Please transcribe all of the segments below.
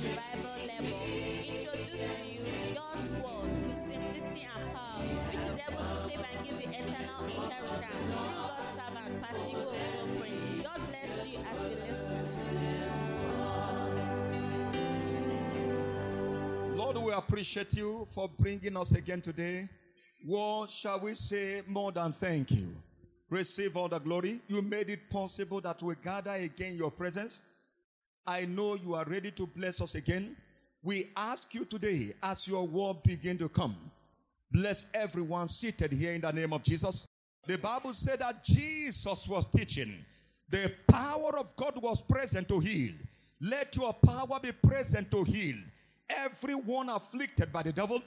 Revival Level to you God's Word with simplicity and power, which is able to save and give you eternal inheritance through God's servant. God bless you as you listen. Lord, we appreciate you for bringing us again today. What shall we say more than thank you? Receive all the glory. You made it possible that we gather again your presence. I know you are ready to bless us again. We ask you today, as your word begin to come, bless everyone seated here in the name of Jesus. The Bible said that Jesus was teaching. The power of God was present to heal. Let your power be present to heal everyone afflicted by the devil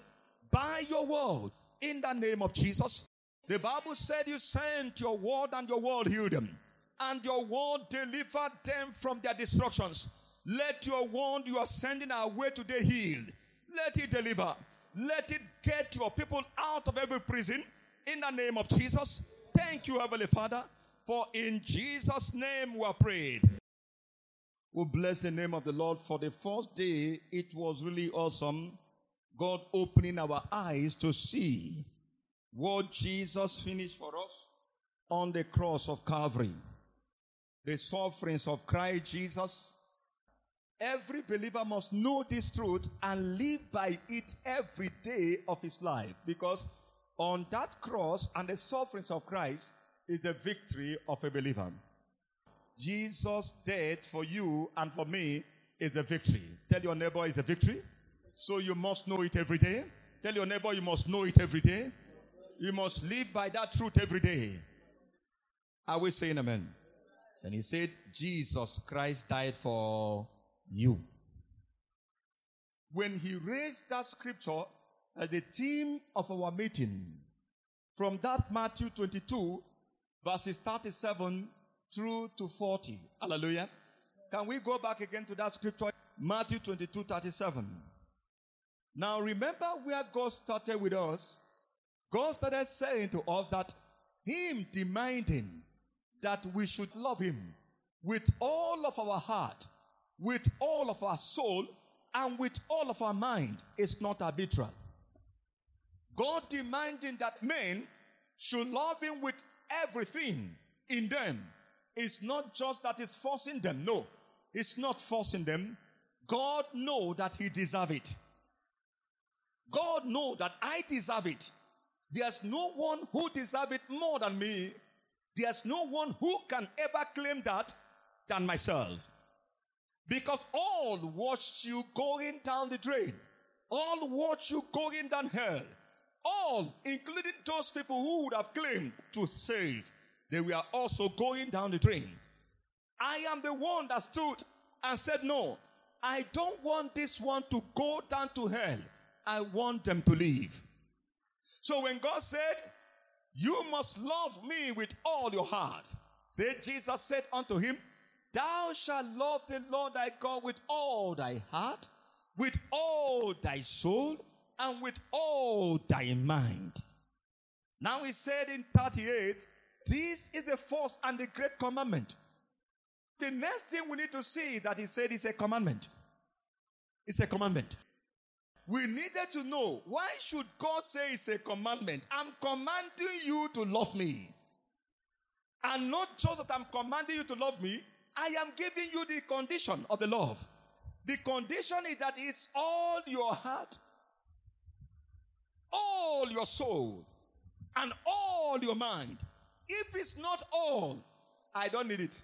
by your word in the name of Jesus. The Bible said you sent your word and your word healed them and your word delivered them from their destructions. Let your word you are sending our way today heal. Let it deliver. Let it get your people out of every prison in the name of Jesus. Thank you, Heavenly Father, for in Jesus' name we are prayed. We bless the name of the Lord for the first day. It was really awesome. God opening our eyes to see what Jesus finished for us on the cross of Calvary the sufferings of Christ Jesus. Every believer must know this truth and live by it every day of his life because on that cross and the sufferings of Christ is the victory of a believer. Jesus' death for you and for me is the victory. Tell your neighbor is the victory. So you must know it every day. Tell your neighbor you must know it every day. You must live by that truth every day. Are we saying amen? And he said, Jesus Christ died for you. When he raised that scripture as the theme of our meeting, from that Matthew 22, verses 37 through to 40. Hallelujah. Can we go back again to that scripture? Matthew 22, 37. Now remember where God started with us. God started saying to us that Him demanding that we should love Him with all of our heart, with all of our soul, and with all of our mind is not arbitrary. God demanding that men should love Him with everything in them. It's not just that it's forcing them. No, it's not forcing them. God know that He deserve it. God know that I deserve it. There's no one who deserve it more than me. There's no one who can ever claim that than myself. Because all watched you going down the drain. All watched you going down hell. All, including those people who would have claimed to save, they were also going down the drain. I am the one that stood and said, no, I don't want this one to go down to hell. I want them to leave. So when God said, you must love me with all your heart. Say, Jesus said unto him, Thou shalt love the Lord thy God with all thy heart, with all thy soul, and with all thy mind. Now he said in 38, This is the first and the great commandment. The next thing we need to see is that he said it's a commandment. It's a commandment. We needed to know why should God say it's a commandment? I'm commanding you to love me. And not just that I'm commanding you to love me, I am giving you the condition of the love. The condition is that it's all your heart, all your soul, and all your mind. If it's not all, I don't need it.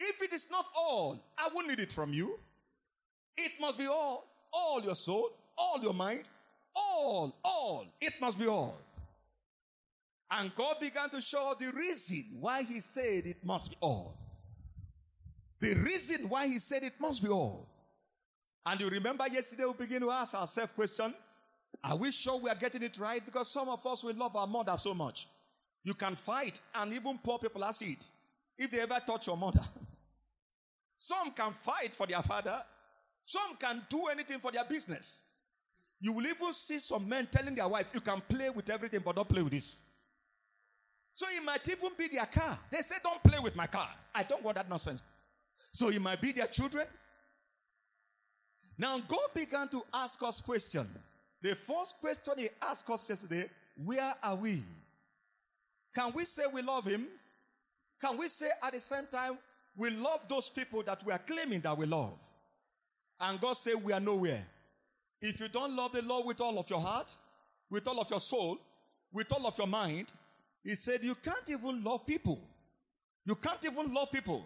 If it is not all, I won't need it from you. It must be all. All your soul, all your mind, all, all. It must be all. And God began to show the reason why He said it must be all. The reason why He said it must be all. And you remember yesterday we began to ask ourselves question, are we sure we are getting it right? Because some of us will love our mother so much. You can fight and even poor people are it. If they ever touch your mother. Some can fight for their father. Some can do anything for their business. You will even see some men telling their wife, you can play with everything, but don't play with this. So it might even be their car. They say, don't play with my car. I don't want that nonsense. So it might be their children. Now God began to ask us questions. The first question he asked us yesterday, where are we? Can we say we love him? Can we say at the same time we love those people that we are claiming that we love? And God said we are nowhere. If you don't love the Lord with all of your heart, with all of your soul, with all of your mind, he said you can't even love people. You can't even love people.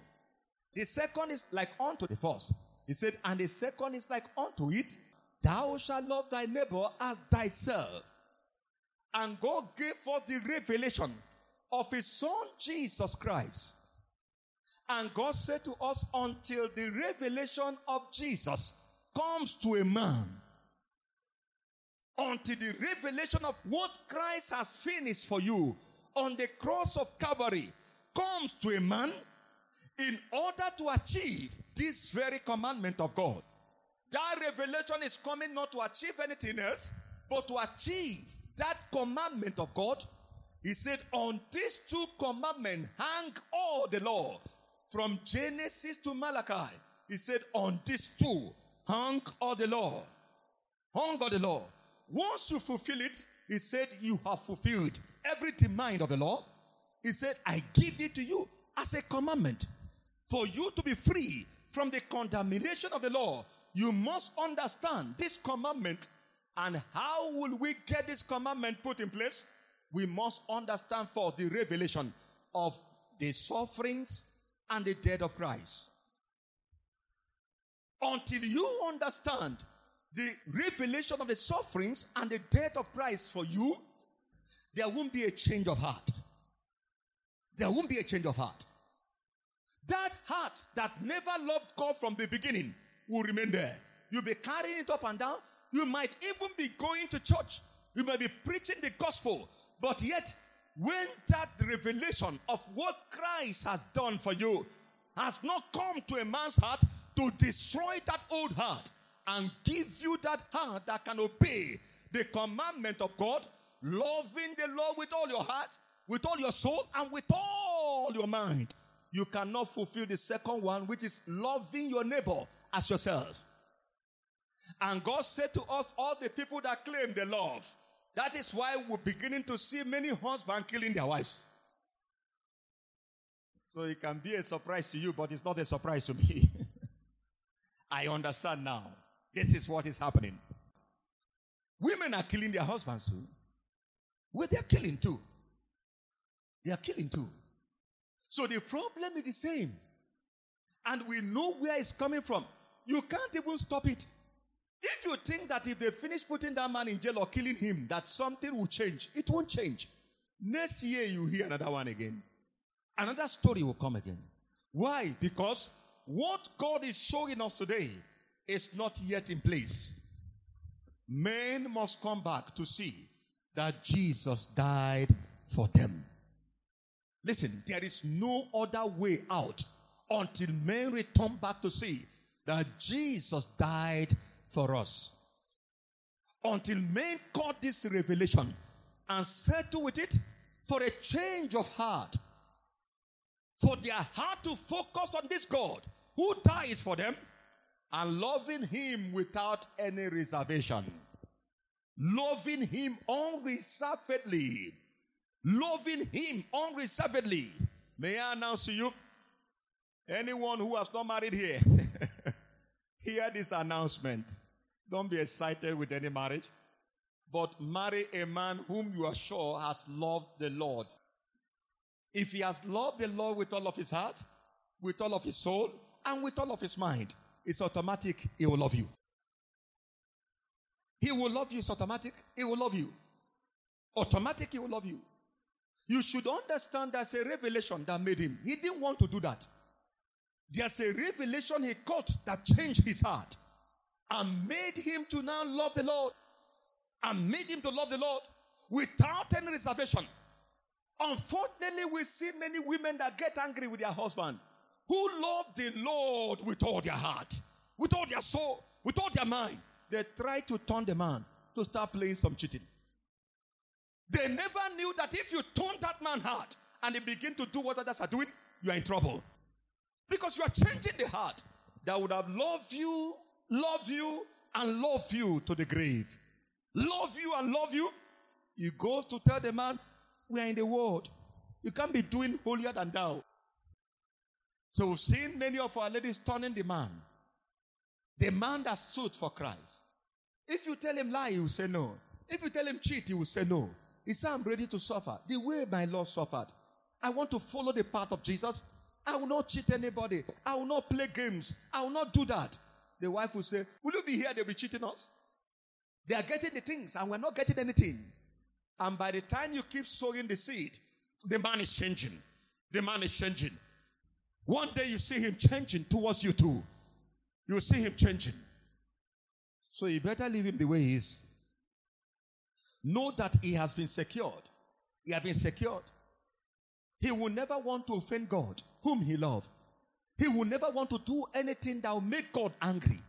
The second is like unto the first. He said, and the second is like unto it, thou shalt love thy neighbor as thyself. And God gave forth the revelation of his son Jesus Christ. And God said to us, until the revelation of Jesus comes to a man, until the revelation of what Christ has finished for you on the cross of Calvary comes to a man, in order to achieve this very commandment of God, that revelation is coming not to achieve anything else, but to achieve that commandment of God. He said, On these two commandments hang all the law from Genesis to Malachi. He said, On these two hang all the law. Hung all the law. Once you fulfill it, he said, You have fulfilled every demand of the law. He said, I give it to you as a commandment. For you to be free from the condemnation of the law, you must understand this commandment. And how will we get this commandment put in place? We must understand for the revelation of the sufferings and the death of Christ. Until you understand the revelation of the sufferings and the death of Christ for you, there won't be a change of heart. There won't be a change of heart. That heart that never loved God from the beginning will remain there. You'll be carrying it up and down. You might even be going to church. You might be preaching the gospel. But yet, when that revelation of what Christ has done for you has not come to a man's heart to destroy that old heart and give you that heart that can obey the commandment of God, loving the Lord with all your heart, with all your soul, and with all your mind you cannot fulfill the second one, which is loving your neighbor as yourself. And God said to us, all the people that claim the love, that is why we're beginning to see many husbands killing their wives. So it can be a surprise to you, but it's not a surprise to me. I understand now. This is what is happening. Women are killing their husbands too. Well, they're killing too. They are killing too. So the problem is the same. And we know where it's coming from. You can't even stop it. If you think that if they finish putting that man in jail or killing him, that something will change, it won't change. Next year, you hear another one again. Another story will come again. Why? Because what God is showing us today is not yet in place. Men must come back to see that Jesus died for them. Listen, there is no other way out until men return back to see that Jesus died for us. Until men caught this revelation and settle with it for a change of heart. For their heart to focus on this God who dies for them and loving Him without any reservation. Loving Him unreservedly loving him unreservedly. May I announce to you, anyone who has not married here, hear this announcement. Don't be excited with any marriage, but marry a man whom you are sure has loved the Lord. If he has loved the Lord with all of his heart, with all of his soul, and with all of his mind, it's automatic he will love you. He will love you, it's automatic. He will love you. Automatic, he will love you. You should understand there's a revelation that made him. He didn't want to do that. There's a revelation he caught that changed his heart and made him to now love the Lord and made him to love the Lord without any reservation. Unfortunately, we see many women that get angry with their husband who love the Lord with all their heart, with all their soul, with all their mind. They try to turn the man to start playing some cheating. They never knew that if you turn that man heart and they begin to do what others are doing, you are in trouble. Because you are changing the heart that would have loved you love you and love you to the grave. Love you and love you. He goes to tell the man, We are in the world. You can't be doing holier than thou. So we've seen many of our ladies turning the man. The man that stood for Christ. If you tell him lie, he will say no. If you tell him cheat, he will say no. He said, I'm ready to suffer. The way my Lord suffered. I want to follow the path of Jesus. I will not cheat anybody. I will not play games. I will not do that. The wife will say, Will you be here? They'll be cheating us. They are getting the things and we're not getting anything. And by the time you keep sowing the seed, the man is changing. The man is changing. One day you see him changing towards you too. You see him changing. So you better leave him the way he is. Know that he has been secured. He has been secured. He will never want to offend God, whom he loves. He will never want to do anything that will make God angry.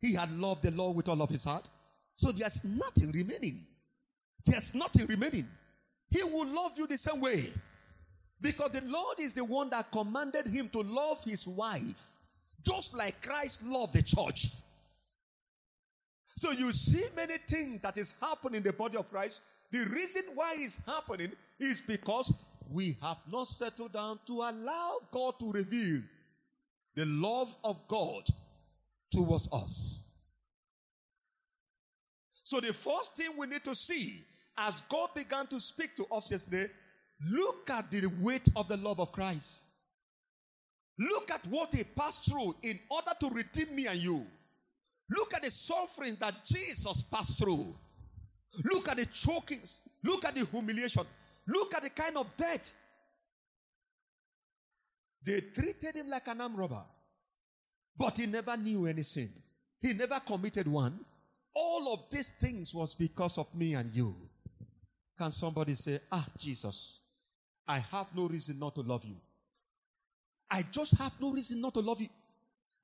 He had loved the Lord with all of his heart. So there's nothing remaining. There's nothing remaining. He will love you the same way. Because the Lord is the one that commanded him to love his wife, just like Christ loved the church. So you see many things that is happening in the body of Christ. The reason why it's happening is because we have not settled down to allow God to reveal the love of God towards us. So the first thing we need to see as God began to speak to us yesterday, look at the weight of the love of Christ. Look at what he passed through in order to redeem me and you. Look at the suffering that Jesus passed through. Look at the chokings. Look at the humiliation. Look at the kind of death. They treated him like an arm robber. But he never knew any sin. He never committed one. All of these things was because of me and you. Can somebody say, Ah, Jesus, I have no reason not to love you. I just have no reason not to love you.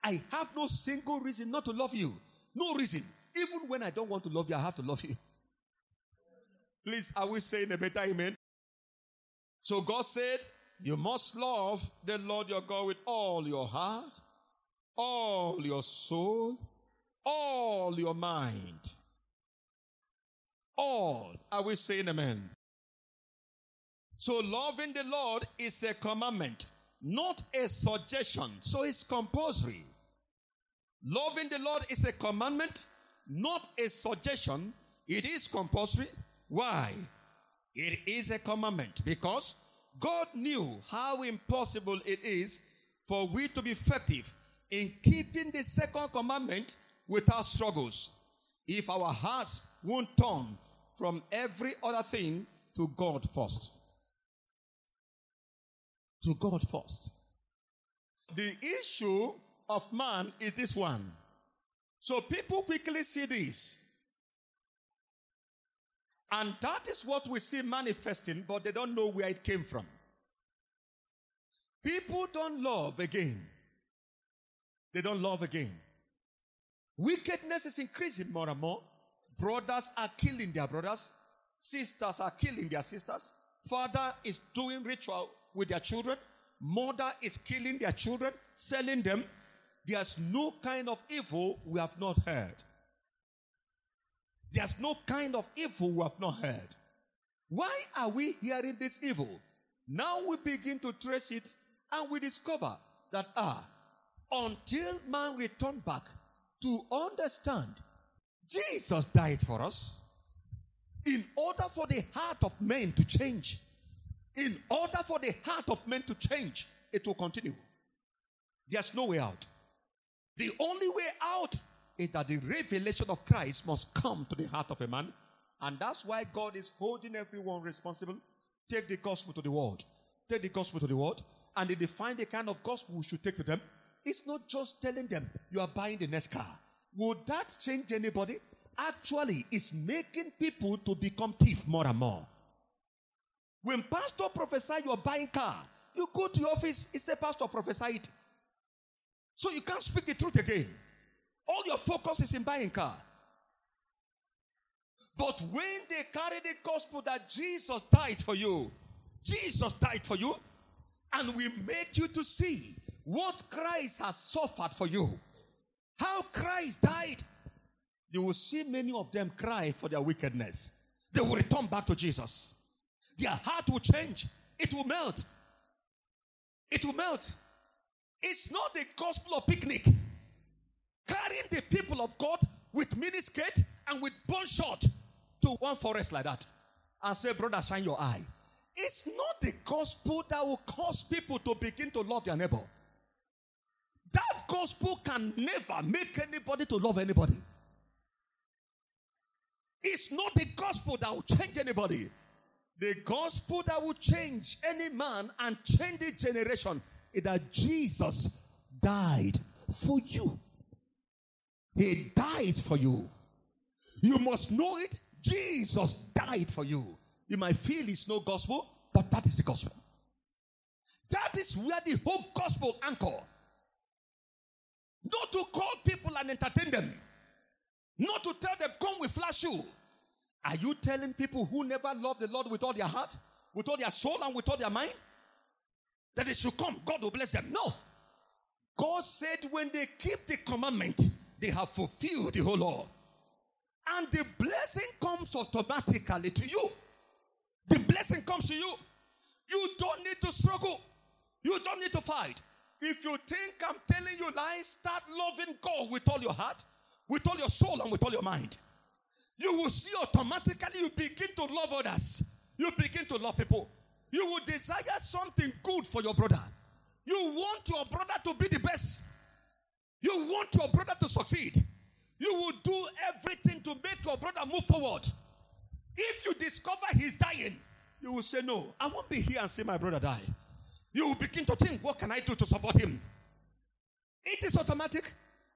I have no single reason not to love you. No reason. Even when I don't want to love you, I have to love you. Please, are we saying a better amen? So God said, You must love the Lord your God with all your heart, all your soul, all your mind. All. Are we saying amen? So loving the Lord is a commandment, not a suggestion. So it's compulsory. Loving the Lord is a commandment, not a suggestion. It is compulsory. Why? It is a commandment because God knew how impossible it is for we to be effective in keeping the second commandment without struggles if our hearts won't turn from every other thing to God first. To God first. The issue of man is this one. So people quickly see this. And that is what we see manifesting, but they don't know where it came from. People don't love again. They don't love again. Wickedness is increasing more and more. Brothers are killing their brothers. Sisters are killing their sisters. Father is doing ritual with their children. Mother is killing their children, selling them. There's no kind of evil we have not heard. There's no kind of evil we have not heard. Why are we hearing this evil? Now we begin to trace it and we discover that ah, until man returned back to understand Jesus died for us in order for the heart of men to change. In order for the heart of men to change, it will continue. There's no way out. The only way out is that the revelation of Christ must come to the heart of a man. And that's why God is holding everyone responsible. Take the gospel to the world. Take the gospel to the world. And they define the kind of gospel we should take to them. It's not just telling them you are buying the next car. Would that change anybody? Actually, it's making people to become thief more and more. When pastor prophesy you're buying car, you go to your office, it's a pastor prophesy it. So you can't speak the truth again. All your focus is in buying car. But when they carry the gospel that Jesus died for you, Jesus died for you, and we make you to see what Christ has suffered for you, how Christ died, you will see many of them cry for their wickedness. They will return back to Jesus. Their heart will change. It will melt. It will melt. It's not the gospel of picnic. Carrying the people of God with miniskirt and with bone to one forest like that and say, Brother, shine your eye. It's not the gospel that will cause people to begin to love their neighbor. That gospel can never make anybody to love anybody. It's not the gospel that will change anybody. The gospel that will change any man and change the generation is that Jesus died for you. He died for you. You must know it. Jesus died for you. You might feel it's no gospel, but that is the gospel. That is where the whole gospel anchor. Not to call people and entertain them. Not to tell them, come we flash you. Are you telling people who never love the Lord with all their heart, with all their soul, and with all their mind that they should come? God will bless them. No. God said when they keep the commandment, they have fulfilled the whole law. And the blessing comes automatically to you. The blessing comes to you. You don't need to struggle. You don't need to fight. If you think I'm telling you lies, start loving God with all your heart, with all your soul, and with all your mind. You will see automatically you begin to love others. You begin to love people. You will desire something good for your brother. You want your brother to be the best. You want your brother to succeed. You will do everything to make your brother move forward. If you discover he's dying, you will say, No, I won't be here and see my brother die. You will begin to think, What can I do to support him? It is automatic.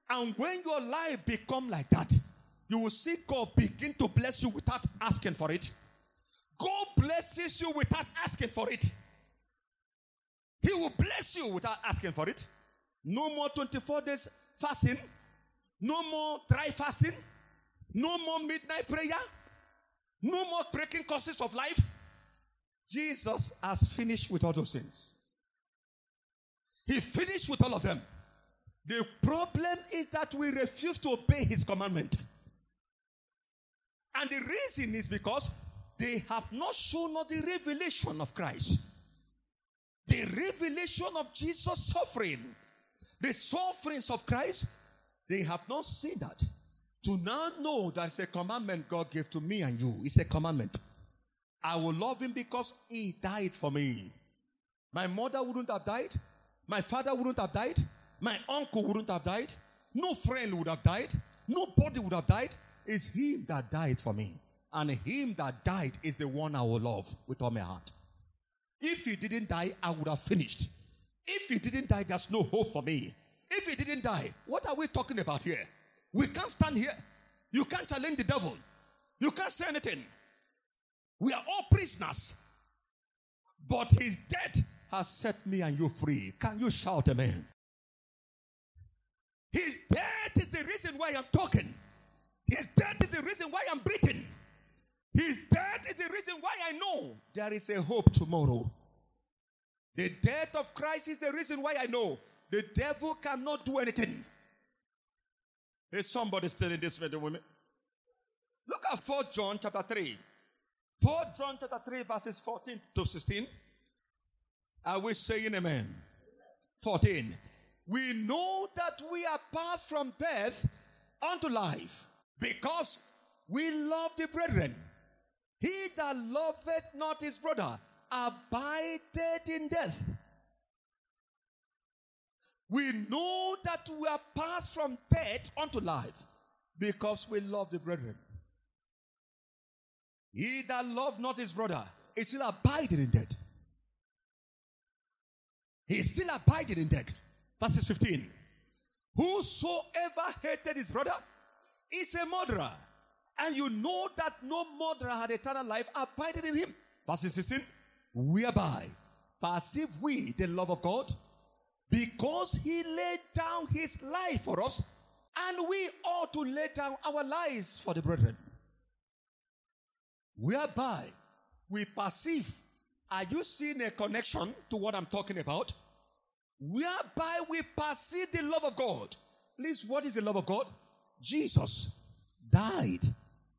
And when your life become like that, you will see God begin to bless you without asking for it. God blesses you without asking for it. He will bless you without asking for it. No more 24 days fasting. No more dry fasting. No more midnight prayer. No more breaking courses of life. Jesus has finished with all those things. He finished with all of them. The problem is that we refuse to obey his commandment. And the reason is because they have not shown us the revelation of Christ. The revelation of Jesus' suffering. The sufferings of Christ, they have not seen that. To now know that it's a commandment God gave to me and you. It's a commandment. I will love him because he died for me. My mother wouldn't have died. My father wouldn't have died. My uncle wouldn't have died. No friend would have died. Nobody would have died. It's him that died for me. And him that died is the one I will love with all my heart. If he didn't die, I would have finished. If he didn't die, there's no hope for me. If he didn't die, what are we talking about here? We can't stand here. You can't challenge the devil. You can't say anything. We are all prisoners. But his death has set me and you free. Can you shout amen? His death is the reason why I'm talking. His death is the reason why I'm breathing. His death is the reason why I know there is a hope tomorrow. The death of Christ is the reason why I know the devil cannot do anything. Is somebody still in this meeting with me? Look at 4 John chapter 3. 4 John chapter 3, verses 14 to 16. Are we saying amen? 14. We know that we are passed from death unto life because we love the brethren. He that loveth not his brother abideth in death. We know that we are passed from death unto life because we love the brethren. He that loveth not his brother is still abiding in death. He is still abiding in death. Verses 15. Whosoever hated his brother is a murderer. And you know that no murderer had eternal life abiding in him. Verse 16. Whereby perceive we the love of God because he laid down his life for us and we ought to lay down our lives for the brethren. Whereby we perceive, are you seeing a connection to what I'm talking about? Whereby we perceive the love of God Please, what is the love of God? Jesus died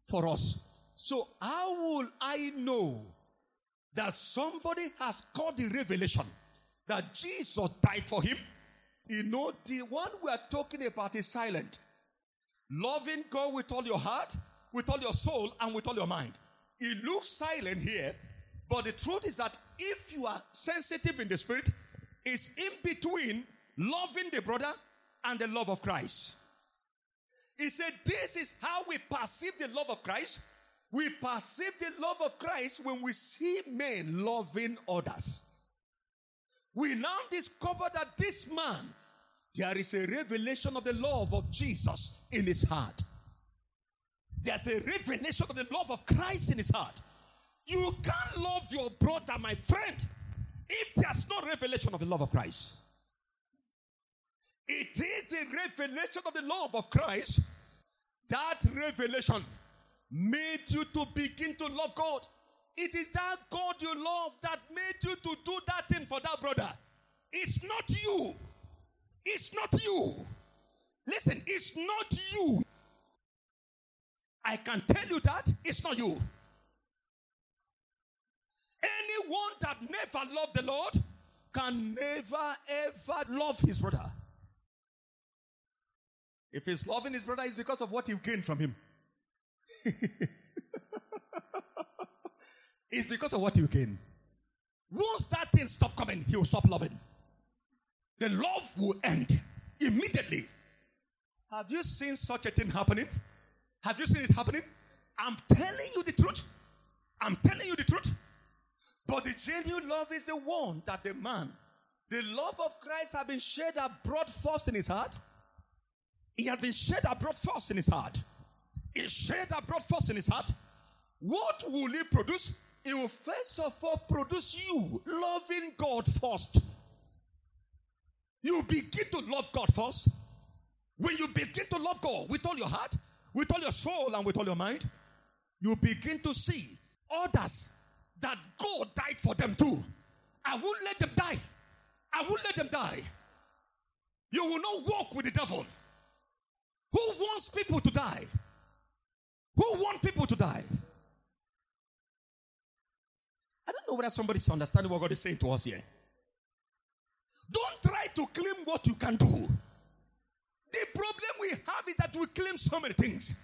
for us. So, how will I know that somebody has caught the revelation that Jesus died for him? You know, the one we are talking about is silent. Loving God with all your heart, with all your soul, and with all your mind. It looks silent here, but the truth is that if you are sensitive in the spirit, it's in between loving the brother and the love of Christ. He said, This is how we perceive the love of Christ. We perceive the love of Christ when we see men loving others. We now discover that this man, there is a revelation of the love of Jesus in his heart. There's a revelation of the love of Christ in his heart. You can't love your brother, my friend, if there's no revelation of the love of Christ. It is the revelation of the love of Christ. That revelation made you to begin to love God. It is that God you love that made you to do that thing for that brother. It's not you. It's not you. Listen, it's not you. I can tell you that it's not you. Anyone that never loved the Lord can never ever love his brother. If he's loving his brother, it's because of what he gained from him. it's because of what you gain. Once that thing stop coming, he will stop loving. The love will end immediately. Have you seen such a thing happening? Have you seen it happening? I'm telling you the truth. I'm telling you the truth. But the genuine love is the one that the man, the love of Christ, has been shed abroad first in his heart. He has been shed abroad first in his heart. He shed abroad force in his heart. What will he produce? He will first of all produce you loving God first. You begin to love God first. When you begin to love God with all your heart, with all your soul, and with all your mind, you begin to see others that God died for them too. I won't let them die. I won't let them die. You will not walk with the devil. Who wants people to die? Who want people to die? I don't know whether somebody's understanding what God is saying to us here. Don't try to claim what you can do. The problem we have is that we claim so many things.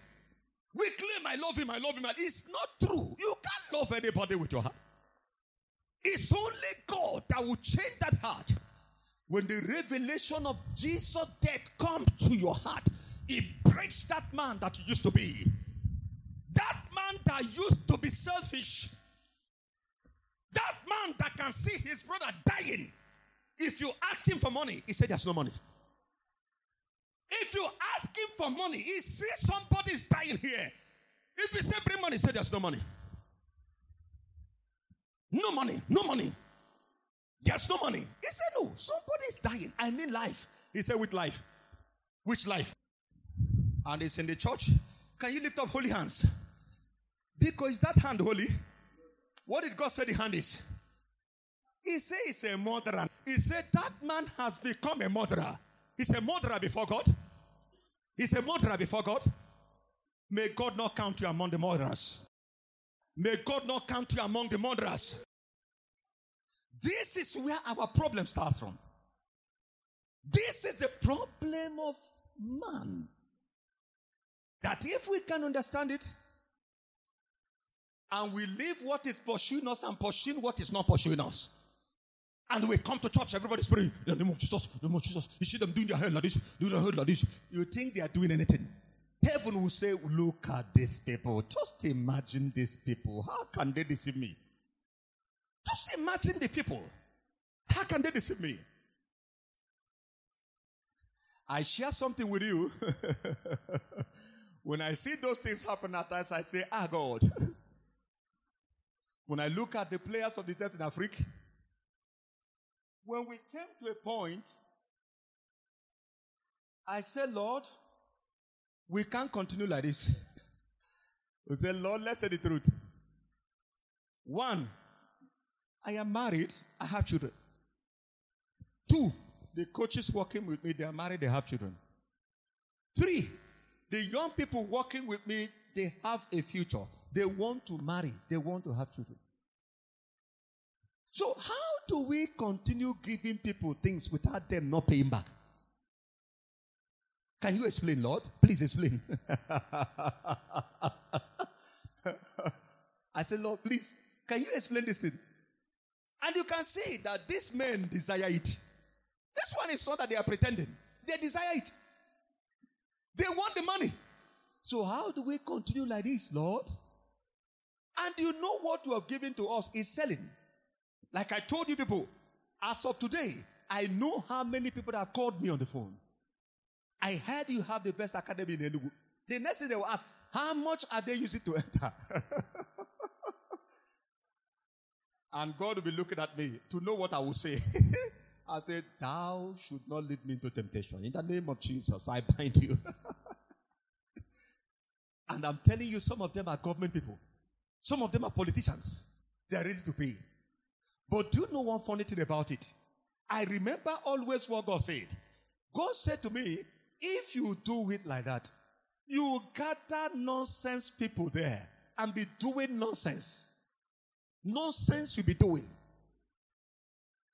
We claim, I love him, I love him. It's not true. You can't love anybody with your heart. It's only God that will change that heart. When the revelation of Jesus' death comes to your heart, it breaks that man that you used to be. That man that used to be selfish. That man that can see his brother dying. If you ask him for money, he said there's no money. If you ask him for money, he sees somebody's dying here. If he say bring money, he said there's no money. No money, no money. There's no money. He said no, somebody's dying. I mean life. He said with life. Which life? And it's in the church. Can you lift up holy hands? Because that hand holy? What did God say the hand is? He said it's a murderer. He said that man has become a murderer. He's a murderer before God. He's a murderer before God. May God not count you among the murderers. May God not count you among the murderers. This is where our problem starts from. This is the problem of man. That if we can understand it, and we leave what is pursuing us and pursuing what is not pursuing us. And we come to church, everybody's praying, in the name of Jesus, the name of Jesus. You see them doing their head like this, doing their head like this. You think they are doing anything. Heaven will say, Look at these people. Just imagine these people. How can they deceive me? Just imagine the people. How can they deceive me? I share something with you. when I see those things happen at times, I say, Ah, God. when I look at the players of the death in Africa, when we came to a point, I said, Lord, we can't continue like this. we said, Lord, let's say the truth. One, I am married, I have children. Two, the coaches working with me, they are married, they have children. Three, the young people working with me, they have a future. They want to marry, they want to have children. So, how do we continue giving people things without them not paying back? Can you explain, Lord? Please explain. I said, Lord, please, can you explain this thing? And you can see that these men desire it. This one is not that they are pretending, they desire it. They want the money. So, how do we continue like this, Lord? And you know what you have given to us is selling. Like I told you people, as of today, I know how many people have called me on the phone. I heard you have the best academy in Enugu. The next thing they will ask, how much are they using to enter? and God will be looking at me to know what I will say. I said, Thou should not lead me into temptation. In the name of Jesus, I bind you. and I'm telling you, some of them are government people, some of them are politicians. They are ready to pay. But do you know one funny thing about it? I remember always what God said. God said to me, if you do it like that, you gather nonsense people there and be doing nonsense. Nonsense you'll be doing.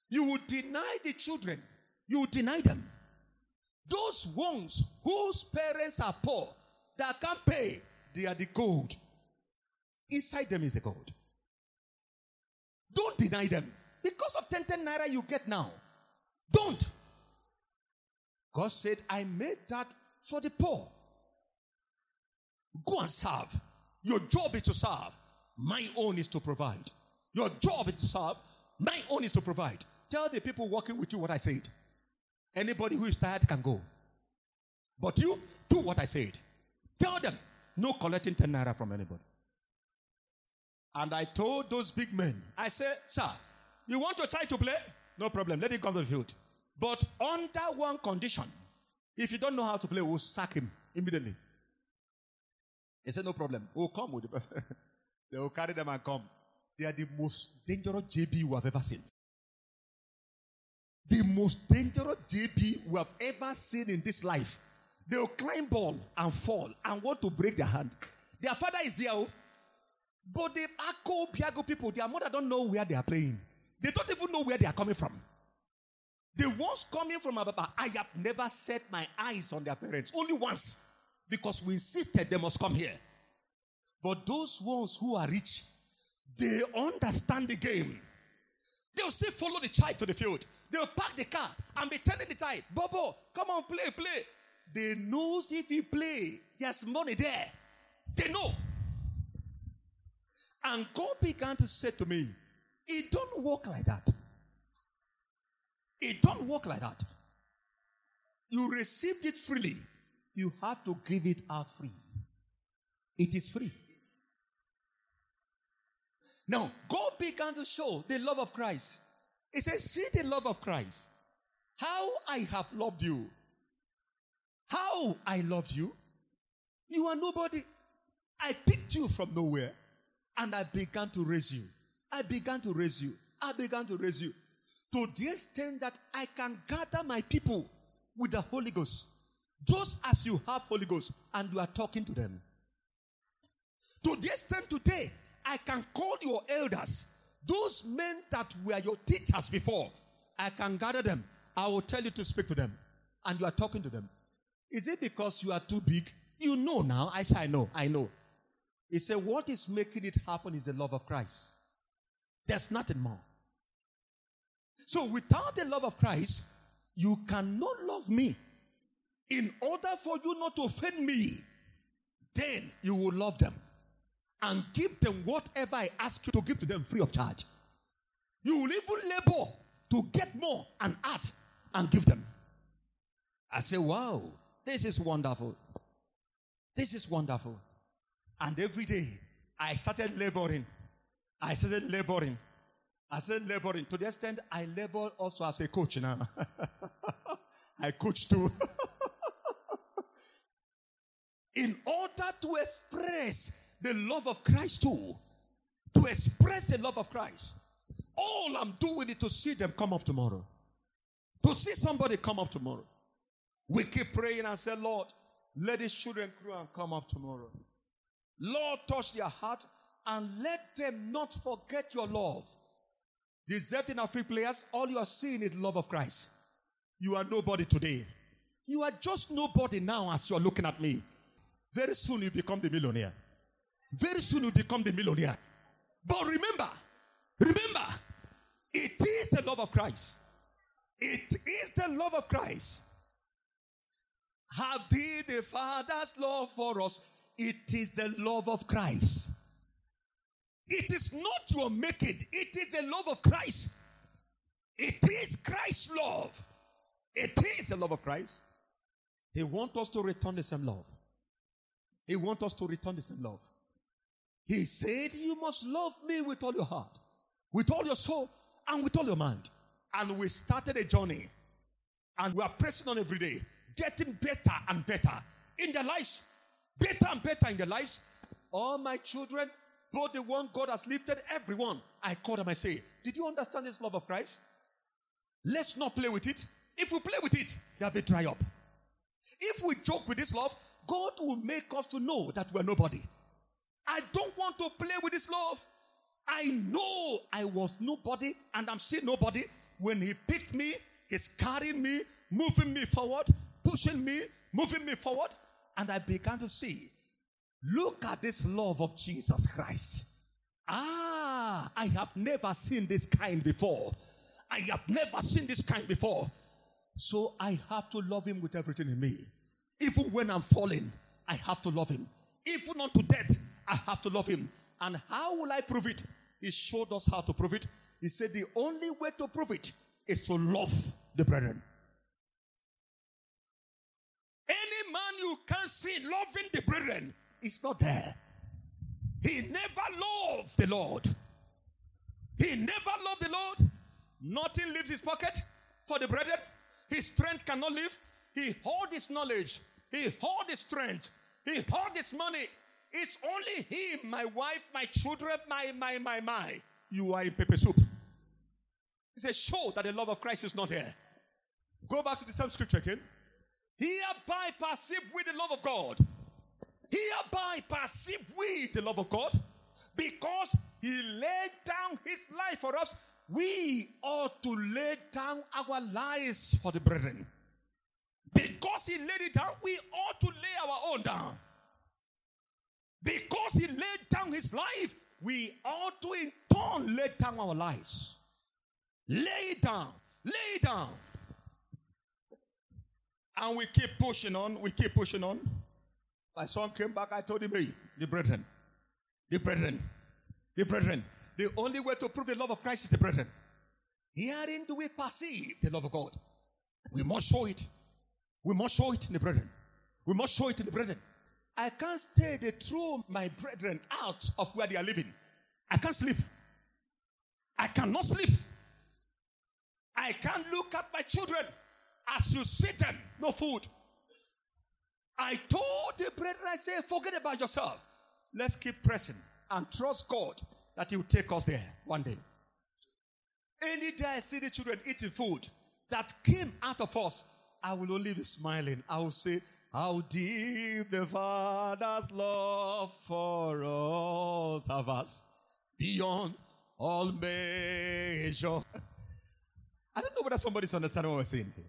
You will deny the children. You will deny them. Those ones whose parents are poor that can't pay, they are the gold. Inside them is the gold. Don't deny them. Because of 10 10 naira you get now. Don't. God said, I made that for the poor. Go and serve. Your job is to serve. My own is to provide. Your job is to serve. My own is to provide. Tell the people working with you what I said. Anybody who is tired can go. But you do what I said. Tell them no collecting 10 naira from anybody. And I told those big men, I said, Sir, you want to try to play? No problem. Let him come to the field. But under one condition. If you don't know how to play, we'll sack him immediately. He said, No problem. We'll come with the person. they will carry them and come. They are the most dangerous JB we have ever seen. The most dangerous JB we have ever seen in this life. They will climb ball and fall and want to break their hand. Their father is there. Oh. But the Akko Biago people, their mother don't know where they are playing. They don't even know where they are coming from. The ones coming from Ababa, I have never set my eyes on their parents. Only once. Because we insisted they must come here. But those ones who are rich, they understand the game. They'll still follow the child to the field. They'll park the car and be telling the child, Bobo, come on, play, play. They knows if he play, there's money there. They know. And God began to say to me, it don't work like that. It don't work like that. You received it freely. You have to give it out free. It is free. Now, God began to show the love of Christ. He says, See the love of Christ. How I have loved you. How I loved you. You are nobody. I picked you from nowhere and I began to raise you. I began to raise you. I began to raise you to the extent that I can gather my people with the Holy Ghost, just as you have Holy Ghost and you are talking to them. To the extent today, I can call your elders, those men that were your teachers before. I can gather them. I will tell you to speak to them, and you are talking to them. Is it because you are too big? You know now. I say, I know, I know. He said, What is making it happen is the love of Christ. There's nothing more. So without the love of Christ, you cannot love me. In order for you not to offend me, then you will love them and give them whatever I ask you to give to them free of charge. You will even labor to get more and add and give them. I say, wow, this is wonderful. This is wonderful. And every day I started laboring. I started laboring. I started laboring to the extent I labor also as a coach now. I coach too. In order to express the love of Christ too, to express the love of Christ, all I'm doing is to see them come up tomorrow. To see somebody come up tomorrow. We keep praying and say, Lord, Let these children grow and come up tomorrow. Lord, touch their heart and let them not forget your love. These in our free players, all you are seeing is love of Christ. You are nobody today. You are just nobody now as you are looking at me. Very soon you become the millionaire. Very soon you become the millionaire. But remember, remember, it is the love of Christ. It is the love of Christ. How did the Father's love for us? It is the love of Christ. It is not your making, it is the love of Christ. It is Christ's love. It is the love of Christ. He wants us to return the same love. He wants us to return the same love. He said, You must love me with all your heart, with all your soul, and with all your mind. And we started a journey. And we are pressing on every day, getting better and better in their lives. Better and better in their lives. All my children, both the one God has lifted, everyone, I call them, I say, Did you understand this love of Christ? Let's not play with it. If we play with it, there'll be dry up. If we joke with this love, God will make us to know that we're nobody. I don't want to play with this love. I know I was nobody and I'm still nobody. When He picked me, He's carrying me, moving me forward, pushing me, moving me forward. And I began to see, look at this love of Jesus Christ. Ah, I have never seen this kind before. I have never seen this kind before. So I have to love him with everything in me. Even when I'm falling, I have to love him. Even unto death, I have to love him. And how will I prove it? He showed us how to prove it. He said the only way to prove it is to love the brethren. You can't see loving the brethren is not there. He never loved the Lord. He never loved the Lord. Nothing leaves his pocket for the brethren. His strength cannot live. He hold his knowledge. He hold his strength. He hold his money. It's only him, my wife, my children, my, my, my, my. You are in pepper soup. It's a show that the love of Christ is not here. Go back to the same scripture again. Hereby perceive we the love of God. Hereby perceive we the love of God because he laid down his life for us. We ought to lay down our lives for the brethren. Because he laid it down, we ought to lay our own down. Because he laid down his life, we ought to in turn lay down our lives. Lay it down. Lay it down. And we keep pushing on. We keep pushing on. My son came back. I told him, hey, the brethren, the brethren, the brethren. The only way to prove the love of Christ is the brethren. Herein do we perceive the love of God. We must show it. We must show it in the brethren. We must show it in the brethren. I can't stay to throw my brethren out of where they are living. I can't sleep. I cannot sleep. I can't look at my children as you sit them, no food. I told the brethren, I say, forget about yourself. Let's keep pressing and trust God that He will take us there one day. Any day I see the children eating food that came out of us, I will only be smiling. I will say, How deep the Father's love for us of us beyond all measure. I don't know whether somebody's understanding what we're saying here.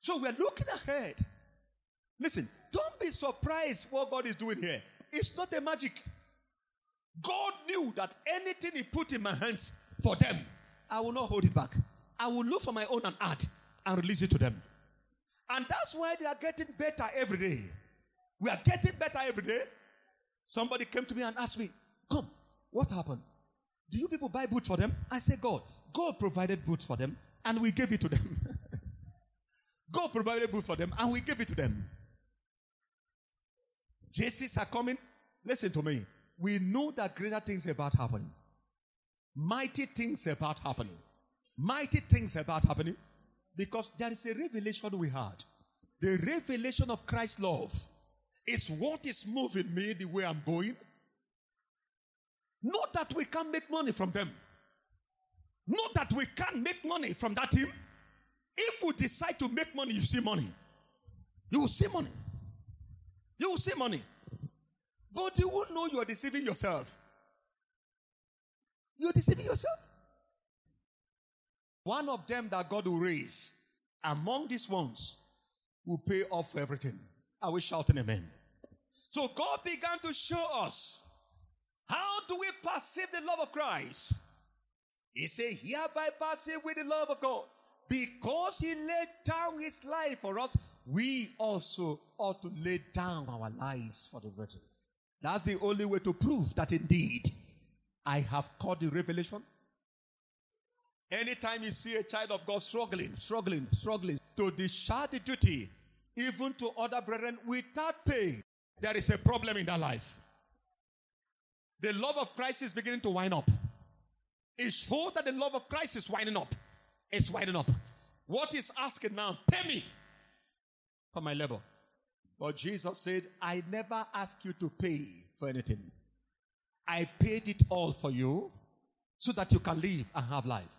So we're looking ahead. Listen, don't be surprised what God is doing here. It's not a magic. God knew that anything He put in my hands for them, I will not hold it back. I will look for my own and add and release it to them. And that's why they are getting better every day. We are getting better every day. Somebody came to me and asked me, Come, what happened? Do you people buy boots for them? I said, God. God provided boots for them and we gave it to them. God provided boots for them and we gave it to them. JCs are coming. Listen to me. We know that greater things about happening. Mighty things about happening. Mighty things about happening because there is a revelation we had. The revelation of Christ's love is what is moving me the way I'm going. Not that we can't make money from them. Not that we can't make money from that team. If we decide to make money, you see money. You will see money. You will see money. But you won't know you are deceiving yourself. You're deceiving yourself. One of them that God will raise among these ones will pay off for everything. Are we shouting amen? So God began to show us how do we perceive the love of Christ. He said, hereby perceive with the love of God. Because he laid down his life for us, we also ought to lay down our lives for the brethren. That's the only way to prove that indeed I have caught the revelation. Anytime you see a child of God struggling, struggling, struggling to discharge the duty, even to other brethren without pay, there is a problem in their life. The love of Christ is beginning to wind up. It shows that the love of Christ is winding up. It's winding up. What is asking now? Pay me for my labor. But Jesus said, I never ask you to pay for anything. I paid it all for you so that you can live and have life.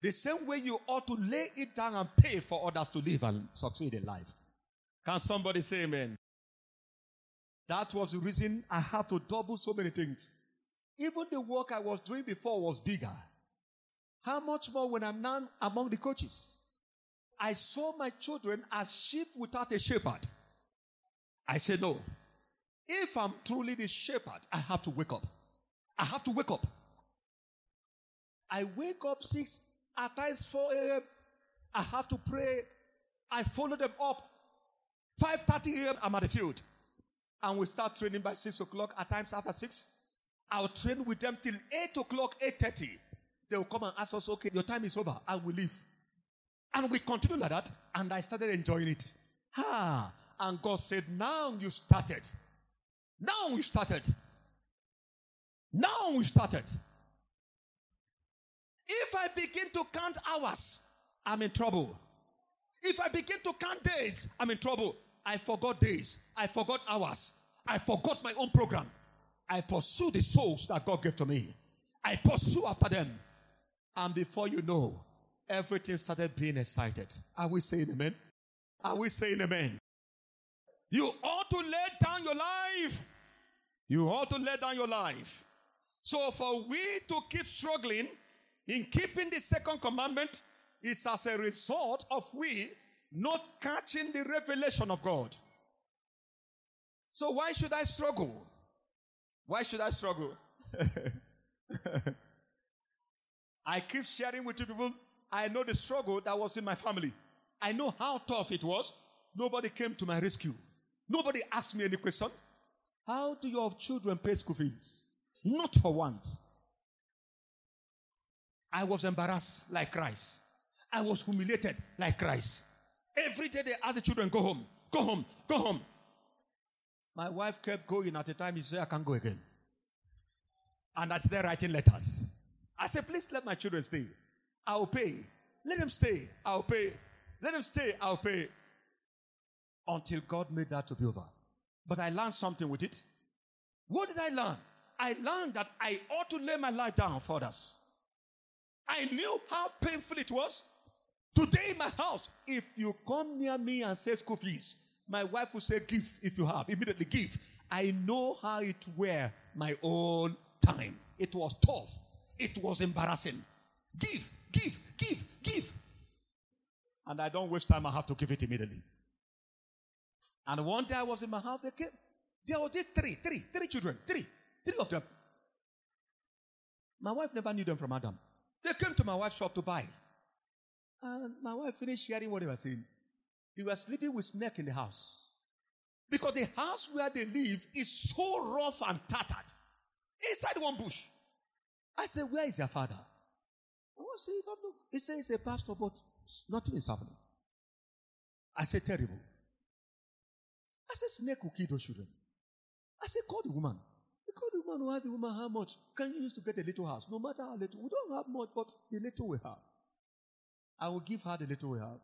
The same way you ought to lay it down and pay for others to live and succeed in life. Can somebody say amen? That was the reason I have to double so many things. Even the work I was doing before was bigger. How much more when I'm now among the coaches? I saw my children as sheep without a shepherd. I said, no. If I'm truly the shepherd, I have to wake up. I have to wake up. I wake up 6, at times 4 a.m. I have to pray. I follow them up. 5.30 a.m. I'm at the field. And we start training by 6 o'clock, at times after 6. I'll train with them till 8 o'clock, 8.30. They will come and ask us, okay, your time is over. I will leave. And we continue like that. And I started enjoying it. Ha! And God said, now you started. Now you started. Now we started. If I begin to count hours, I'm in trouble. If I begin to count days, I'm in trouble. I forgot days. I forgot hours. I forgot my own program. I pursue the souls that God gave to me. I pursue after them. And before you know, everything started being excited. Are we saying amen? Are we saying amen? You ought to lay down your life. You ought to lay down your life. So for we to keep struggling in keeping the second commandment is as a result of we not catching the revelation of God. So why should I struggle? Why should I struggle? I keep sharing with you people. I know the struggle that was in my family. I know how tough it was. Nobody came to my rescue. Nobody asked me any question. How do your children pay school fees? Not for once. I was embarrassed like Christ. I was humiliated like Christ. Every day they ask the children, go home, go home, go home. My wife kept going at the time he said, I can't go again. And I started writing letters. I said, please let my children stay. I'll pay. Let them stay. I'll pay. Let them stay. I'll pay. Until God made that to be over. But I learned something with it. What did I learn? I learned that I ought to lay my life down for others. I knew how painful it was. Today in my house, if you come near me and say school fees, my wife will say, give if you have. Immediately give. I know how it were my own time. It was tough. It was embarrassing. Give, give, give, give. And I don't waste time, I have to give it immediately. And one day I was in my house, they came. There were just three, three, three children, three, three of them. My wife never knew them from Adam. They came to my wife's shop to buy. And my wife finished hearing what they were saying. They were sleeping with snake in the house. Because the house where they live is so rough and tattered. Inside one bush. I said, Where is your father? I want to say, don't know. He says he's a pastor, but nothing is happening. I said, Terrible. I said, Snake will kill those children. I said, Call the woman. We call the woman who has the woman how much? Can you use to get a little house? No matter how little. We don't have much, but the little we have. I will give her the little we have.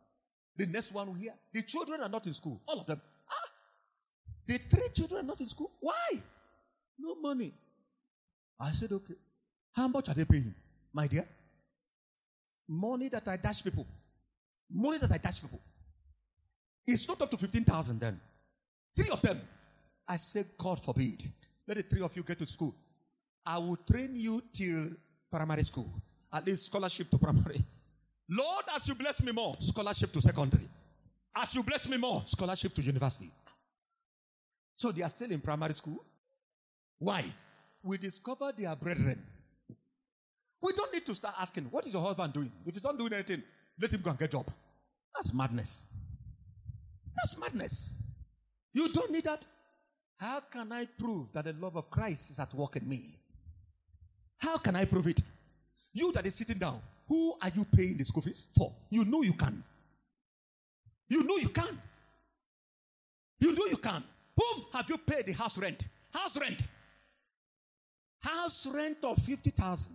The next one will hear. The children are not in school. All of them. Ah! The three children are not in school. Why? No money. I said, okay. How much are they paying? My dear? Money that I dash people. Money that I dash people. It's not up to 15,000 then. Three of them. I say, God forbid. Let the three of you get to school. I will train you till primary school. At least scholarship to primary. Lord, as you bless me more, scholarship to secondary. As you bless me more, scholarship to university. So they are still in primary school. Why? We discover their brethren. We don't need to start asking, what is your husband doing? If he's not doing anything, let him go and get job. That's madness. That's madness. You don't need that. How can I prove that the love of Christ is at work in me? How can I prove it? You that is sitting down, who are you paying the school fees for? You know you can. You know you can. You know you can. Whom have you paid the house rent? House rent. House rent of 50,000.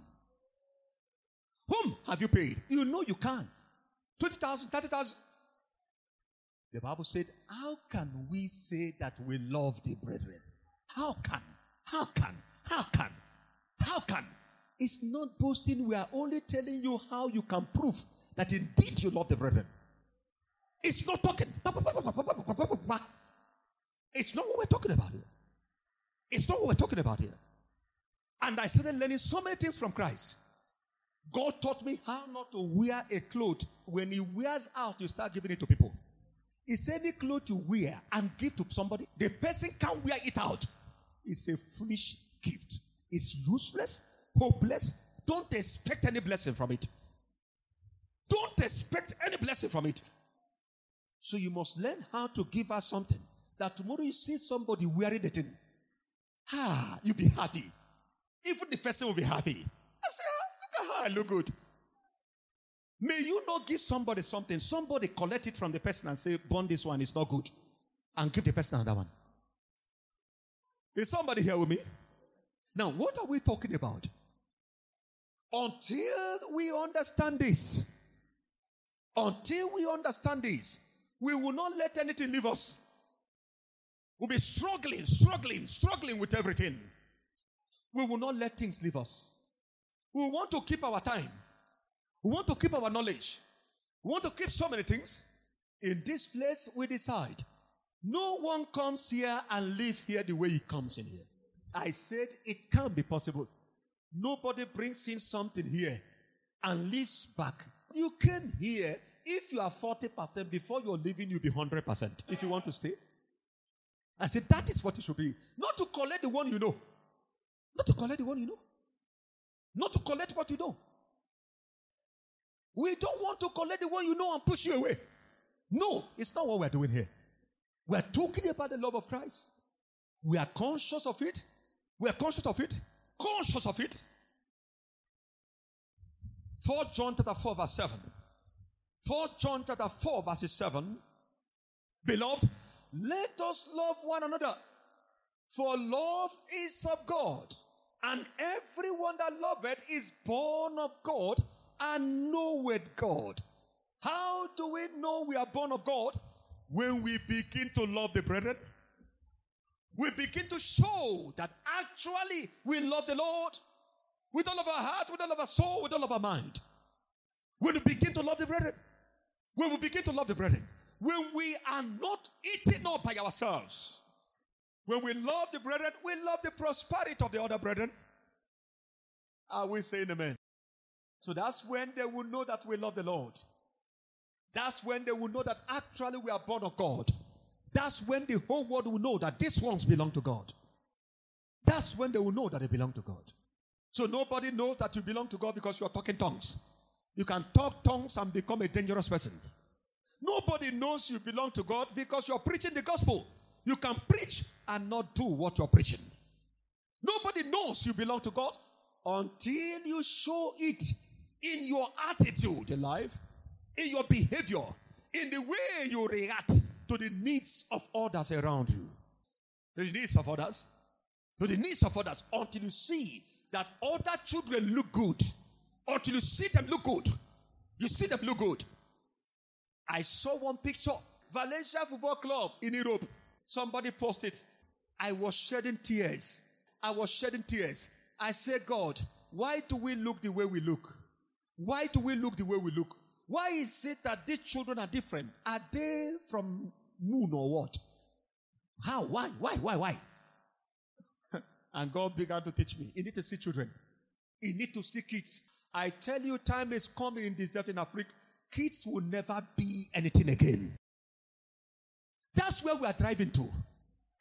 Whom have you paid? You know you can. 20,000, 30,000. The Bible said, How can we say that we love the brethren? How can? How can? How can? How can? It's not boasting. We are only telling you how you can prove that indeed you love the brethren. It's not talking. It's not what we're talking about here. It's not what we're talking about here. And I started learning so many things from Christ. God taught me how not to wear a cloth. When it wears out, you start giving it to people. It's any cloth you wear and give to somebody, the person can't wear it out. It's a foolish gift. It's useless, hopeless. Don't expect any blessing from it. Don't expect any blessing from it. So you must learn how to give us something that tomorrow you see somebody wearing the thing. Ah, you'll be happy. Even the person will be happy. I say, ah, I look good. May you not give somebody something. Somebody collect it from the person and say, burn this one, it's not good. And give the person another one. Is somebody here with me? Now, what are we talking about? Until we understand this, until we understand this, we will not let anything leave us. We'll be struggling, struggling, struggling with everything. We will not let things leave us. We want to keep our time. We want to keep our knowledge. We want to keep so many things. In this place, we decide. No one comes here and live here the way he comes in here. I said it can't be possible. Nobody brings in something here and leaves back. You came here. If you are 40%, before you're leaving, you'll be 100% if you want to stay. I said that is what it should be. Not to collect the one you know. Not to collect the one you know. Not to collect what you know. We don't want to collect the one you know and push you away. No, it's not what we're doing here. We're talking about the love of Christ. We are conscious of it. We are conscious of it. Conscious of it. 4 John chapter 4 verse 7. 4 John chapter 4 verse 7. Beloved, let us love one another. For love is of God. And everyone that loveth is born of God and knoweth God. How do we know we are born of God? When we begin to love the brethren. We begin to show that actually we love the Lord with all of our heart, with all of our soul, with all of our mind. When we begin to love the brethren. When we begin to love the brethren. When we are not eaten up by ourselves. When we love the brethren, we love the prosperity of the other brethren. Are we saying amen? So that's when they will know that we love the Lord. That's when they will know that actually we are born of God. That's when the whole world will know that these ones belong to God. That's when they will know that they belong to God. So nobody knows that you belong to God because you are talking tongues. You can talk tongues and become a dangerous person. Nobody knows you belong to God because you're preaching the gospel. You can preach and not do what you're preaching. Nobody knows you belong to God until you show it in your attitude in life, in your behavior, in the way you react to the needs of others around you. To the needs of others. To the needs of others until you see that other children look good. Until you see them look good. You see them look good. I saw one picture. Valencia Football Club in Europe. Somebody posted. I was shedding tears. I was shedding tears. I said, God, why do we look the way we look? Why do we look the way we look? Why is it that these children are different? Are they from moon or what? How? Why? Why? Why? Why? and God began to teach me. You need to see children. You need to see kids. I tell you, time is coming in this death in Africa. Kids will never be anything again. That's where we are driving to.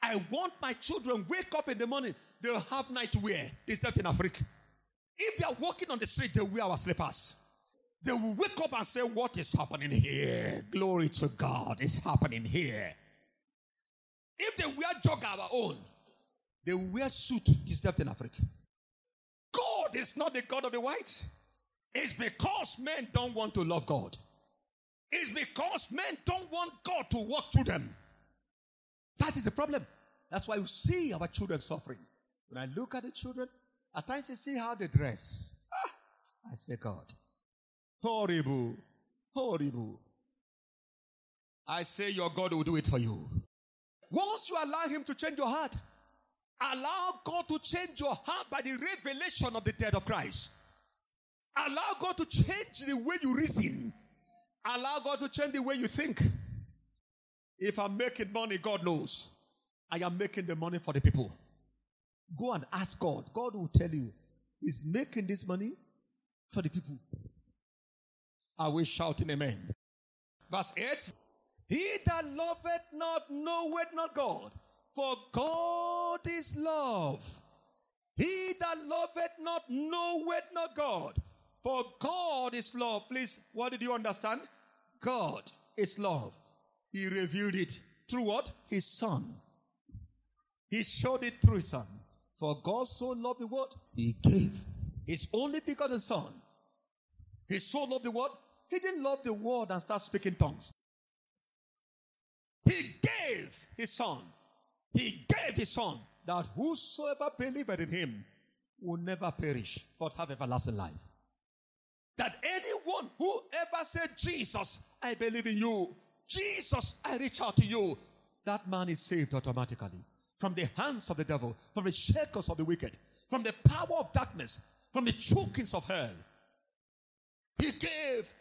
I want my children wake up in the morning. They'll have night wear. This death in Africa. If they are walking on the street, they wear our slippers. They will wake up and say, What is happening here? Glory to God, it's happening here. If they wear jog our own, they will wear suit death in Africa. God is not the God of the white. It's because men don't want to love God. It's because men don't want God to walk through them. That is the problem. That's why you see our children suffering. When I look at the children, at times I see how they dress. Ah, I say, God, horrible, horrible. I say, Your God will do it for you. Once you allow Him to change your heart, allow God to change your heart by the revelation of the death of Christ. Allow God to change the way you reason. Allow God to change the way you think. If I'm making money, God knows. I am making the money for the people. Go and ask God. God will tell you, He's making this money for the people. Are we shouting amen? Verse 8 He that loveth not knoweth not God, for God is love. He that loveth not knoweth not God, for God is love. Please, what did you understand? God is love. He revealed it through what? His Son. He showed it through His Son. For God so loved the world, He gave His only begotten Son. He so loved the world, He didn't love the world and start speaking tongues. He gave His Son. He gave His Son that whosoever believeth in Him will never perish but have everlasting life. That anyone who ever said, Jesus, I believe in you, Jesus, I reach out to you, that man is saved automatically from the hands of the devil, from the shackles of the wicked, from the power of darkness, from the chokings of hell. He gave.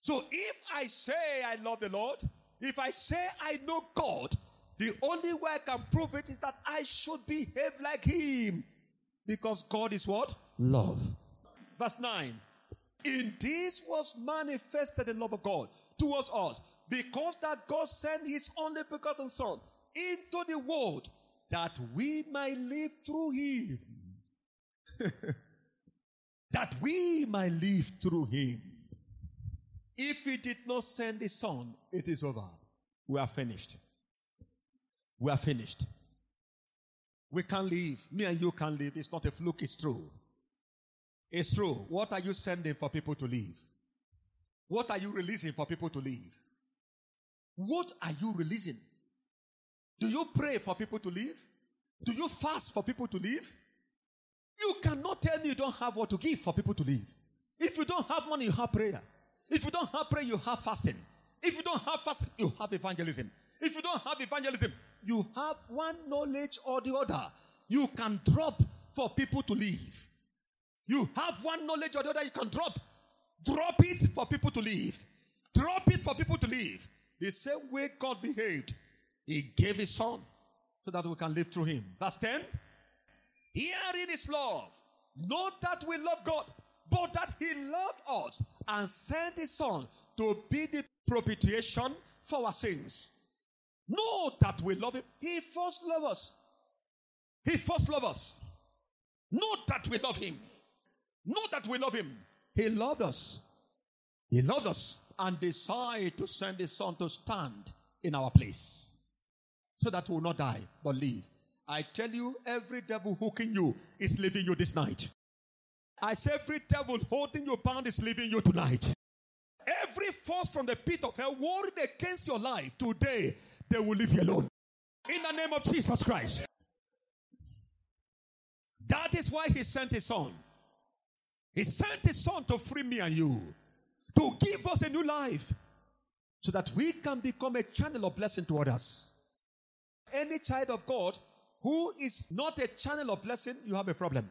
So if I say I love the Lord, if I say I know God, the only way I can prove it is that I should behave like Him. Because God is what? Love. Verse 9. In this was manifested the love of God towards us, because that God sent His only begotten Son into the world that we might live through Him. that we might live through Him. If He did not send His Son, it is over. We are finished. We are finished. We can live. Me and you can live. It's not a fluke, it's true. It's true. What are you sending for people to live? What are you releasing for people to live? What are you releasing? Do you pray for people to live? Do you fast for people to live? You cannot tell me you don't have what to give for people to live. If you don't have money, you have prayer. If you don't have prayer, you have fasting. If you don't have fasting, you have evangelism. If you don't have evangelism, you have one knowledge or the other. You can drop for people to live. You have one knowledge or the other you can drop. Drop it for people to live. Drop it for people to live. The same way God behaved. He gave his son so that we can live through him. Verse 10. Herein is love. Not that we love God, but that he loved us and sent his son to be the propitiation for our sins. Know that we love him. He first loved us. He first loved us. Know that we love him. Know that we love him. He loved us. He loved us and decided to send his son to stand in our place so that we will not die but live. I tell you, every devil hooking you is leaving you this night. I say, every devil holding you bound is leaving you tonight. Every force from the pit of hell warring against your life today, they will leave you alone. In the name of Jesus Christ. That is why he sent his son. He sent his son to free me and you, to give us a new life, so that we can become a channel of blessing to others. Any child of God who is not a channel of blessing, you have a problem.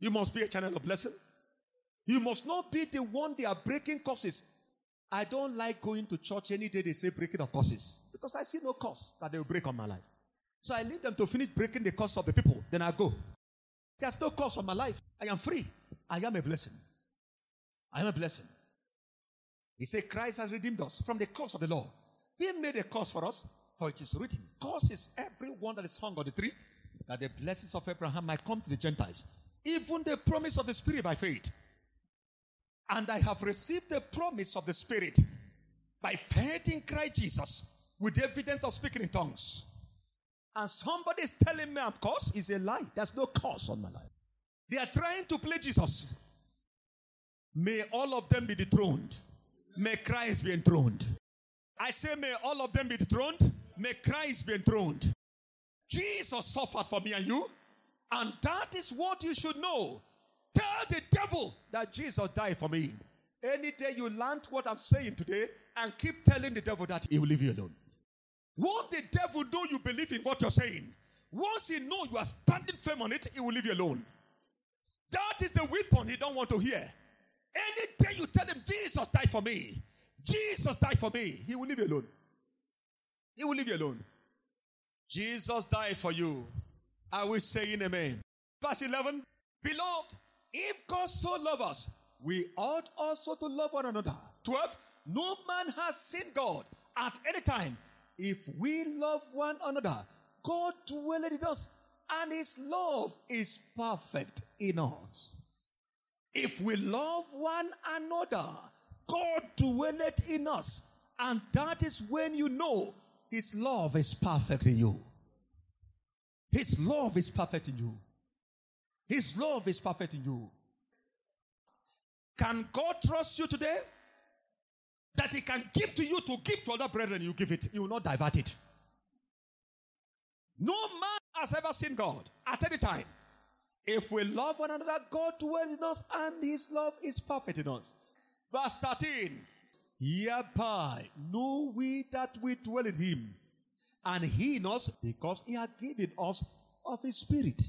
You must be a channel of blessing. You must not be the one they are breaking curses. I don't like going to church any day they say breaking of curses because I see no curse that they will break on my life. So I leave them to finish breaking the curse of the people. Then I go. There's no curse on my life. I am free. I am a blessing. I am a blessing. He said, Christ has redeemed us from the curse of the law. He made a curse for us, for it is written, Curse is everyone that is hung on the tree, that the blessings of Abraham might come to the Gentiles, even the promise of the Spirit by faith. And I have received the promise of the Spirit by faith in Christ Jesus with evidence of speaking in tongues. And somebody is telling me I'm cursed is a lie. There's no curse on my life. They are trying to play Jesus. May all of them be dethroned. May Christ be enthroned. I say, may all of them be dethroned. May Christ be enthroned. Jesus suffered for me and you. And that is what you should know. Tell the devil that Jesus died for me. Any day you learn what I'm saying today and keep telling the devil that he will leave you alone. Once the devil know you believe in what you're saying, once he know you are standing firm on it, he will leave you alone. That is the weapon he don't want to hear. Any day you tell him Jesus died for me, Jesus died for me, he will leave you alone. He will leave you alone. Jesus died for you. Are we saying amen? Verse 11 Beloved, if God so loved us, we ought also to love one another. 12 No man has seen God at any time. If we love one another, God dwelleth in us, and his love is perfect in us. If we love one another, God dwelleth in us, and that is when you know his love is perfect in you. His love is perfect in you. His love is perfect in you. Can God trust you today? That He can give to you to give to other brethren, you give it. You will not divert it. No man has ever seen God at any time. If we love one another, God dwells in us and His love is perfect in us. Verse 13. Hereby know we that we dwell in Him and He in us because He has given us of His Spirit.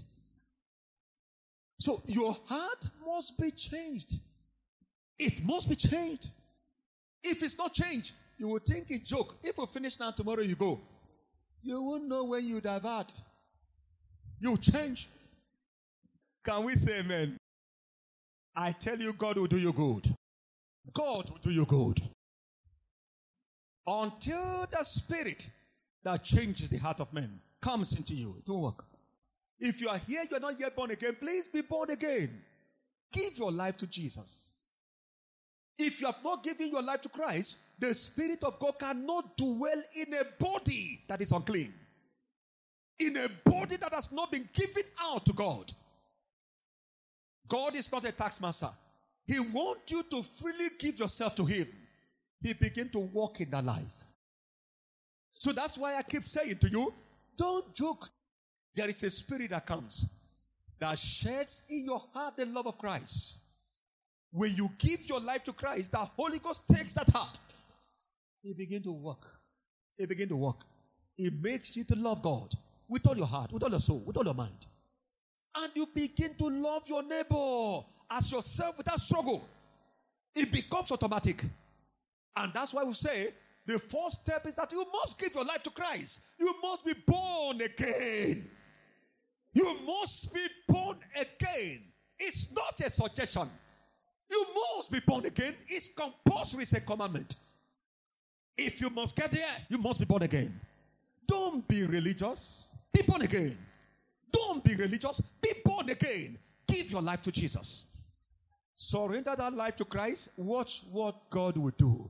So your heart must be changed. It must be changed. If it's not changed, you will think it's joke. If we finish now, tomorrow you go. You won't know when you divert. You change. Can we say amen? I tell you, God will do you good. God will do you good. Until the spirit that changes the heart of men comes into you, it will work. If you are here, you are not yet born again, please be born again. Give your life to Jesus. If you have not given your life to Christ, the Spirit of God cannot dwell in a body that is unclean. In a body that has not been given out to God. God is not a taxmaster. He wants you to freely give yourself to Him. He begin to walk in that life. So that's why I keep saying to you, don't joke. There is a spirit that comes that sheds in your heart the love of Christ. When you give your life to Christ, the Holy Ghost takes that heart. He begin to work. He begin to work. It makes you to love God with all your heart, with all your soul, with all your mind. And you begin to love your neighbor as yourself without struggle. It becomes automatic. And that's why we say the first step is that you must give your life to Christ. You must be born again. You must be born again. It's not a suggestion. You must be born again. It's compulsory, it's a commandment. If you must get there, you must be born again. Don't be religious. Be born again. Don't be religious. Be born again. Give your life to Jesus. Surrender that life to Christ. Watch what God will do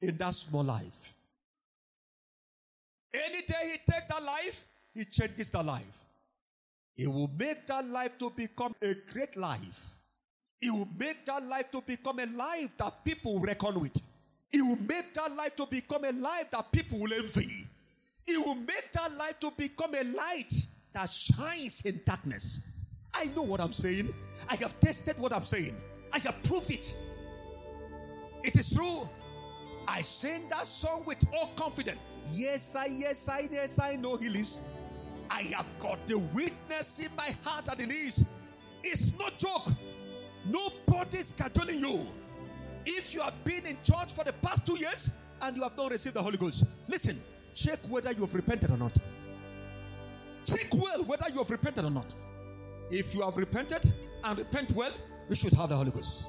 in that small life. Any day He takes that life, He changes that life. He will make that life to become a great life. He will make that life to become a life that people reckon with. He will make that life to become a life that people will envy. He will make that life to become a light that shines in darkness. I know what I'm saying. I have tested what I'm saying. I have proved it. It is true. I sing that song with all confidence. Yes, I, yes, I, yes, I know he lives. I have got the witness in my heart that he lives. It's not joke. Nobody scheduling you. If you have been in church for the past two years and you have not received the Holy Ghost, listen, check whether you have repented or not. Check well whether you have repented or not. If you have repented and repent well, you should have the Holy Ghost.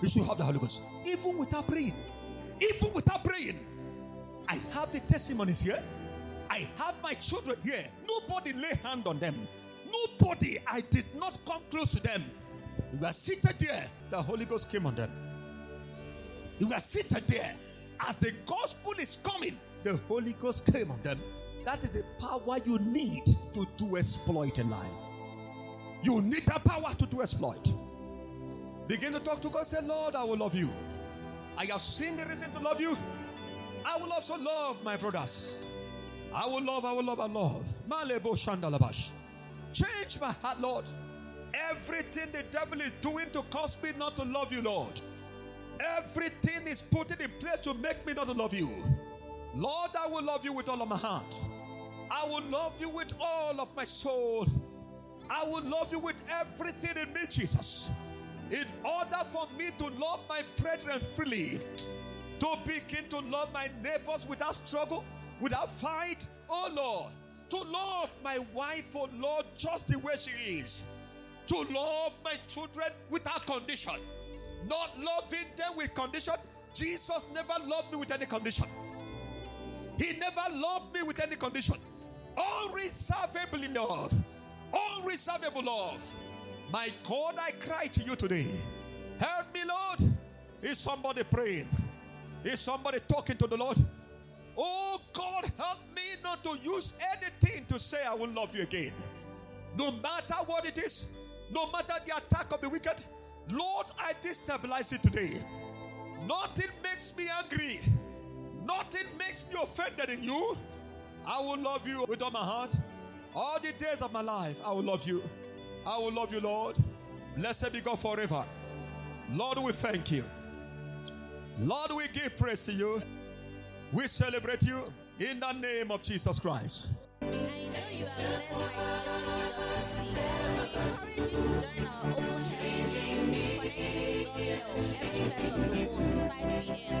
You should have the Holy Ghost. Even without praying. Even without praying. I have the testimonies here. I have my children here. Nobody lay hand on them. Nobody. I did not come close to them. We were seated there. The Holy Ghost came on them. We were seated there. As the gospel is coming, the Holy Ghost came on them. That is the power you need to do exploit in life. You need that power to do exploit. Begin to talk to God. Say, Lord, I will love you. I have seen the reason to love you. I will also love my brothers. I will love, I will love, I love. Malebo Shandalabash. Change my heart, Lord. Everything the devil is doing to cause me not to love you, Lord. Everything is put in place to make me not to love you. Lord, I will love you with all of my heart. I will love you with all of my soul. I will love you with everything in me, Jesus. In order for me to love my brethren freely, to begin to love my neighbors without struggle, without fight, oh Lord, to love my wife, oh Lord, just the way she is, to love my children without condition, not loving them with condition. Jesus never loved me with any condition. He never loved me with any condition. Unreservable love. Unreservable love. My God, I cry to you today. Help me, Lord. Is somebody praying? Is somebody talking to the Lord? Oh God, help me not to use anything to say I will love you again. No matter what it is, no matter the attack of the wicked, Lord, I destabilize it today. Nothing makes me angry. Nothing makes me offended in you. I will love you with all my heart. All the days of my life, I will love you. I will love you, Lord. Blessed be God forever. Lord, we thank you. Lord, we give praise to you. We celebrate you in the name of Jesus Christ. I know you are blessed by join our open gospel every first of 5 p.m.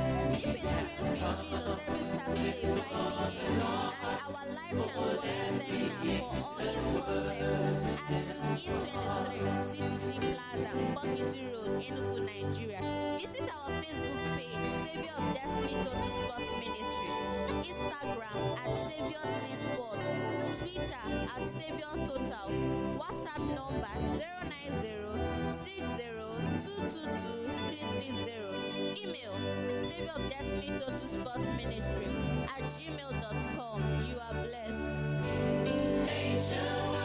Visit our Facebook page, Savior of Destiny Sports Ministry. Instagram at Savior T Sport, Twitter at Savior Total, WhatsApp number 090 email Savior Destiny Total Sports Ministry at gmail.com. You are blessed. Angel